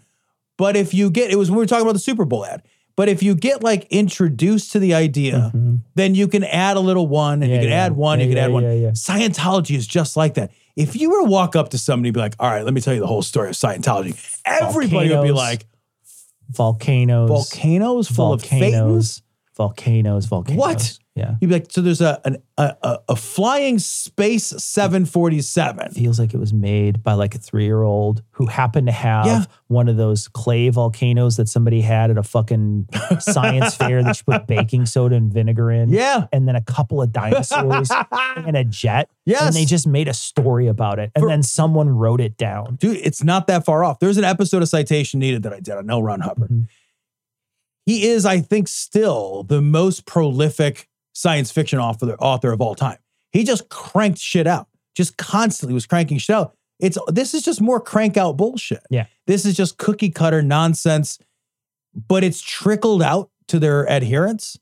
But if you get, it was when we were talking about the Super Bowl ad. But if you get like introduced to the idea, then you can add a little one and Mm-hmm. Yeah, you can yeah. add one, Yeah, you can add one. Scientology is just like that. If you were to walk up to somebody and be like, all right, let me tell you the whole story of Scientology, everybody would be like, Volcanoes. volcanoes full of volcanoes. thetans? Volcanoes, volcanoes. What? Yeah. You'd be like, so there's a, an, a, a, a flying space 747. Feels like it was made by like a three year old who happened to have Yeah. one of those clay volcanoes that somebody had at a fucking science fair that you put baking soda and vinegar in. Yeah. And then a couple of dinosaurs and a jet. Yes. And they just made a story about it. And For- then someone wrote it down. Dude, it's not that far off. There's an episode of Citation Needed that I did on L. Ron Hubbard. Mhm. He is, I think, still the most prolific science fiction author, author of all time. He just cranked shit out, just constantly was cranking shit out. It's this is just more crank out bullshit. Yeah. This is just cookie cutter nonsense, but it's trickled out to their adherents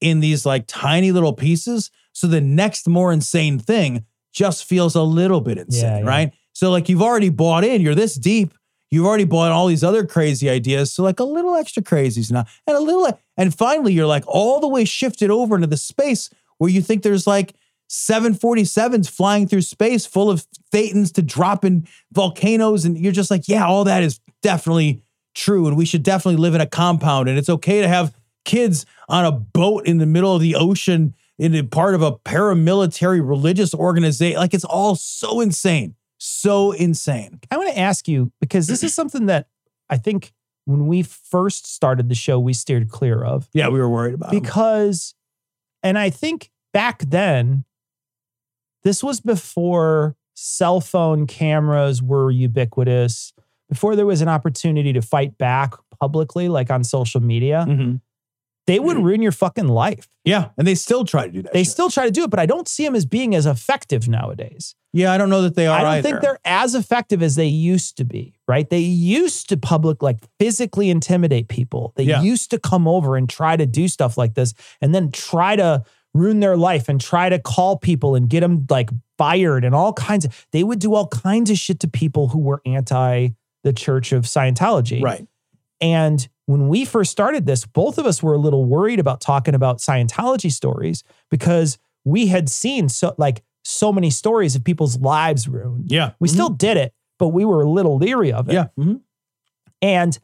in these like tiny little pieces. So the next more insane thing just feels a little bit insane, Yeah, yeah. right? So like you've already bought in, you're this deep, you've already bought all these other crazy ideas. So like a little extra crazies now, and a little, and finally you're like all the way shifted over into the space where you think there's like 747s flying through space full of thetans to drop in volcanoes, and you're just like, yeah, all that is definitely true, and we should definitely live in a compound, and it's okay to have kids on a boat in the middle of the ocean in a part of a paramilitary religious organization. Like it's all so insane. So insane. I want to ask you because this is something that I think when we first started the show, we steered clear of. Yeah, we were worried about it. because and i think back then this was before cell phone cameras were ubiquitous before there was an opportunity to fight back publicly like on social media Mhm. They would mm-hmm. ruin your fucking life Yeah, and they still try to do that. they shit. still try to do it but i don't see them as being as effective nowadays yeah, I don't know that they are. I don't either. think they're as effective as they used to be, right? They used to public like physically intimidate people. They Yeah. used to come over and try to do stuff like this and then try to ruin their life and try to call people and get them like fired and all kinds of they would do all kinds of shit to people who were anti the church of Scientology. right. And when we first started this, both of us were a little worried about talking about Scientology stories because we had seen so like so many stories of people's lives ruined. Yeah, We still did it, but we were a little leery of it. Yeah. mhm. And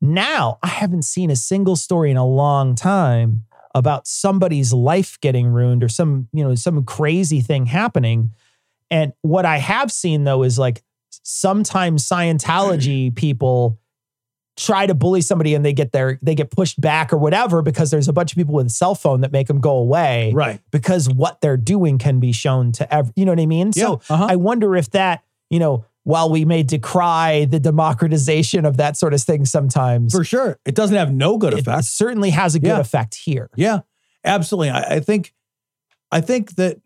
now I haven't seen a single story in a long time about somebody's life getting ruined or some, you know, some crazy thing happening. And what I have seen though is like sometimes Scientology people try to bully somebody and they get their they get pushed back or whatever because there's a bunch of people with a cell phone that make them go away Right. because what they're doing can be shown to every, you know what I mean? So uh-huh. I wonder if that, you know, while we may decry the democratization of that sort of thing sometimes, For sure. It doesn't have no good effect it certainly has a good Yeah. effect here. Yeah, absolutely. I, I think, I think that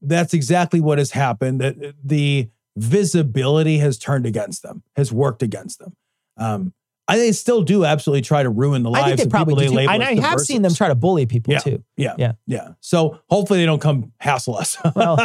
that's exactly what has happened. That the visibility has turned against them, has worked against them. Um, I they still do absolutely try to ruin the lives I think they of probably people they do. too. label And as I have seen them try to bully people Yeah. too. Yeah. Yeah. Yeah. So hopefully they don't come hassle us. Well,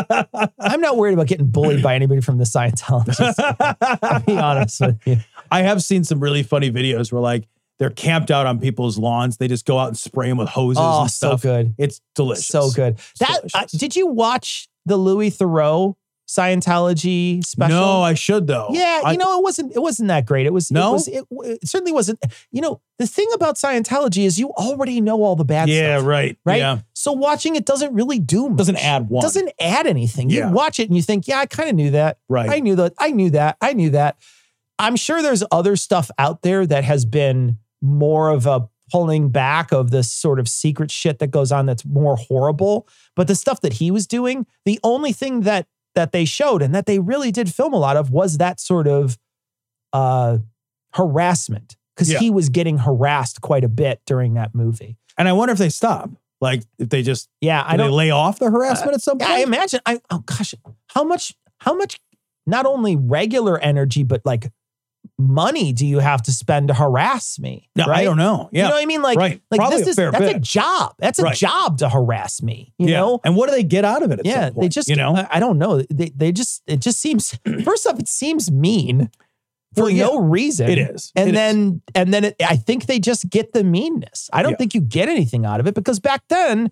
I'm not worried about getting bullied by anybody from the Scientologists. I'll be honest with you. I have seen some really funny videos where like they're camped out on people's lawns. They just go out and spray them with hoses Oh, and so stuff. good. It's delicious. So good. That uh, delicious. did you watch the Louis Theroux Scientology special? No, I should though. Yeah, I- you know, it wasn't it wasn't that great. It was No? it was it, it certainly wasn't. You know, the thing about Scientology is you already know all the bad Yeah, stuff. Yeah, right. Right. Yeah. So watching it doesn't really do much. Doesn't add one. Doesn't add anything. Yeah. You watch it and you think, yeah, I kind of knew that. Right. I knew that. I knew that. I knew that. I'm sure there's other stuff out there that has been more of a pulling back of this sort of secret shit that goes on that's more horrible. But the stuff that he was doing, the only thing that that they showed and that they really did film a lot of was that sort of uh harassment because Yeah. he was getting harassed quite a bit during that movie. And I wonder if they stop. Like if they just Yeah, I they don't lay off the harassment at some Yeah, point. I imagine. I oh gosh, how much? How much? Not only regular energy, but like money do you have to spend to harass me? No, I don't know. Yeah. You know what I mean? Like, Right. like Probably this is that's a job. That's a Right. job to harass me. You yeah. know? And what do they get out of it? Yeah, point, they just you know. I, I don't know. They they just it just seems first off, it seems mean for Well, yeah. no reason. It is. And It is. then and then it, I think they just get the meanness. I don't Yeah. think you get anything out of it because back then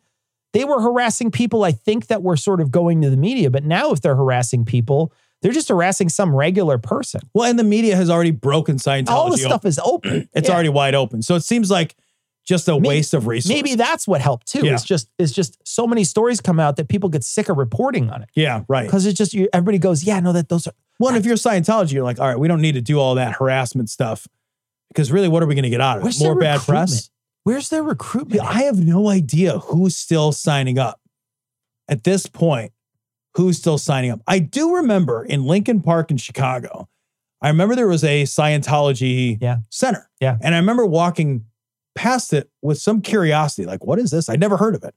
they were harassing people I think that were sort of going to the media, but now if they're harassing people, they're just harassing some regular person. well, and the media has already broken Scientology. All the open. stuff is open. It's Yeah. already wide open. So it seems like just a Maybe- waste of resources. Maybe that's what helped too. Yeah. It's just it's just so many stories come out that people get sick of reporting on it Yeah, right. because it's just you, everybody goes, yeah, no, that those are Well, and if you're Scientology, you're like, all right, we don't need to do all that harassment stuff because really, what are we going to get out of Where's it? More bad press? where's their recruitment? I have no idea who's still signing up at this point. Who's still signing up? I do remember in Lincoln Park in Chicago. I remember there was a Scientology Yeah. center. Yeah. And I remember walking past it with some curiosity, like, what is this? I'd never heard of it.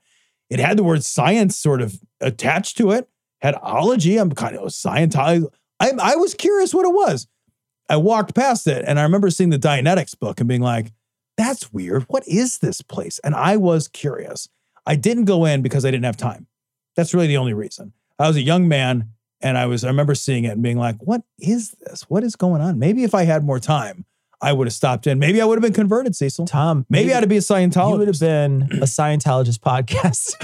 It had the word science sort of attached to it, had ology. I'm kind of Scientology. I, I was curious what it was. I walked past it and I remember seeing the Dianetics book and being like, that's weird. What is this place? And I was curious. I didn't go in because I didn't have time. That's really the only reason. I was a young man and I was, I remember seeing it and being like, what is this? What is going on? Maybe if I had more time, I would have stopped in. Maybe I would have been converted, Cecil. Tom, Maybe, I'd be a Scientologist. you would have been a Scientologist podcast.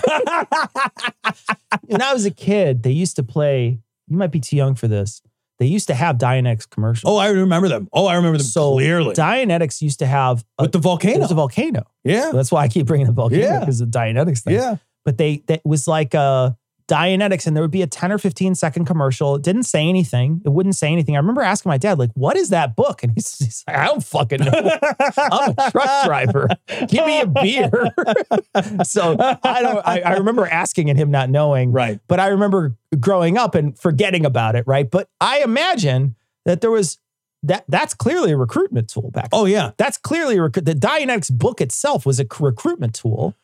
when I was a kid, they used to play. You might be too young for this. They used to have Dianetics commercials. oh, I remember them. Oh, I remember them so clearly. Dianetics used to have a, With the volcano. It was a volcano. yeah. That's why I keep bringing the volcano Yeah. because of Dianetics thing. Yeah. But they that was like a Dianetics, and there would be a 10 or 15 second commercial. It didn't say anything. It wouldn't say anything. I remember asking my dad, like, what is that book? And he's, he's like, I don't fucking know. I'm a truck driver. Give me a beer. so I don't I, I remember asking and him not knowing. Right. But I remember growing up and forgetting about it, right? But I imagine that there was that that's clearly a recruitment tool back. Oh, yeah. That's clearly a recruit. The Dianetics book itself was a c- recruitment tool.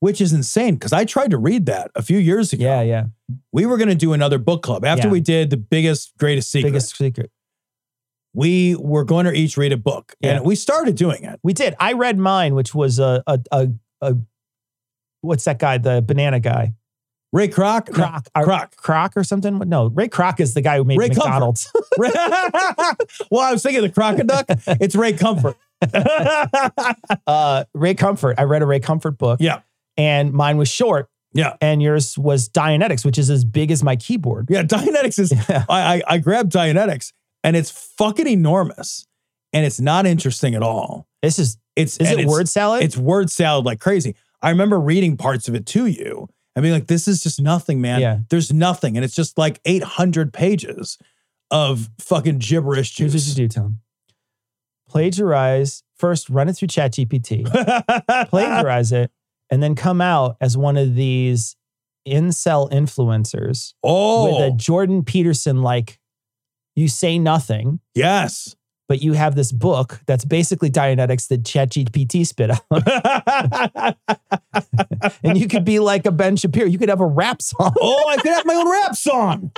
Which is insane because I tried to read that a few years ago. Yeah, yeah. We were going to do another book club after Yeah. we did the biggest, greatest secret. Biggest secret. we were going to each read a book, Yeah. and we started doing it. We did. I read mine, which was a a a, a what's that guy? The banana guy. Ray Kroc, Croc. No, or- Kroc. Croc or something? No, Ray Kroc is the guy who made Ray. McDonald's. Ray- well, I was thinking the Crocoduck. It's Ray Comfort. uh, Ray Comfort. I read a Ray Comfort book. yeah, And mine was short, yeah, and yours was Dianetics, which is as big as my keyboard. yeah. Dianetics is. Yeah. I, I I grabbed Dianetics, and it's fucking enormous, and it's not interesting at all. This is It's is it it's- word salad? It's word salad like crazy. I remember reading parts of it to you. I mean, like, this is just nothing, man. Yeah. There's nothing. And it's just like 800 pages of fucking gibberish Here's what you do, Tom. Plagiarize first, run it through ChatGPT, plagiarize it, and then come out as one of these incel influencers oh, with a Jordan Peterson like. You say nothing, yes. but you have this book that's basically Dianetics that ChatGPT spit out, and you could be like a Ben Shapiro. You could have a rap song. oh, I could have my own rap song.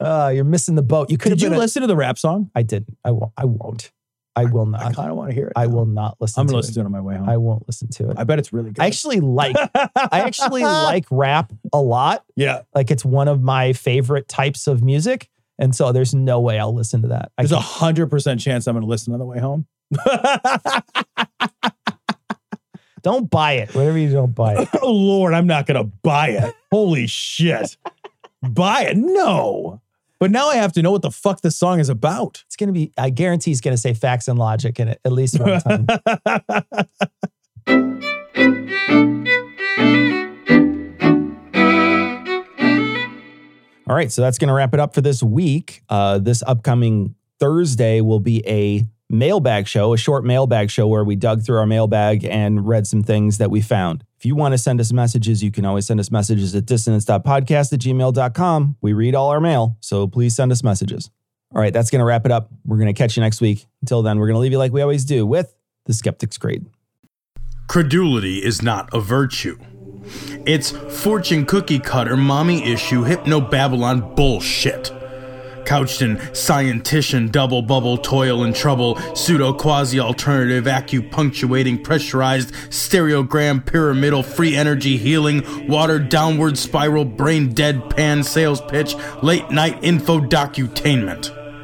Uh, you're missing the boat. You could Did you a- listen to the rap song? I didn't. I won't. I won't. I will not. I kind of want to hear it. I will not listen to it. I'm gonna it. listen to it on my way home. I won't listen to it. I bet it's really good. I actually like I actually like rap a lot. yeah. Like it's one of my favorite types of music. And so there's no way I'll listen to that. I There's a hundred percent chance I'm gonna listen on the way home. don't buy it. Whatever you don't buy it. oh Lord, I'm not gonna buy it. Holy shit. buy it? No. But now I have to know what the fuck this song is about. It's gonna be, I guarantee it's gonna say facts and logic in it at least one time. All right, so that's going to wrap it up for this week. Uh, this upcoming Thursday will be a mailbag show, a short mailbag show where we dug through our mailbag and read some things that we found. If you want to send us messages, you can always send us messages at dissonance.podcast at gmail.com. We read all our mail, so please send us messages. All right, that's going to wrap it up. We're going to catch you next week. Until then, we're going to leave you like we always do with the Skeptic's Grace. Credulity is not a virtue. It's fortune cookie cutter, mommy issue, hypno Babylon bullshit. Couched in scientician, double bubble, toil and trouble, pseudo quasi alternative, acupunctuating, pressurized, stereogram, pyramidal, free energy healing, water downward spiral, brain dead pan sales pitch, late night info docutainment.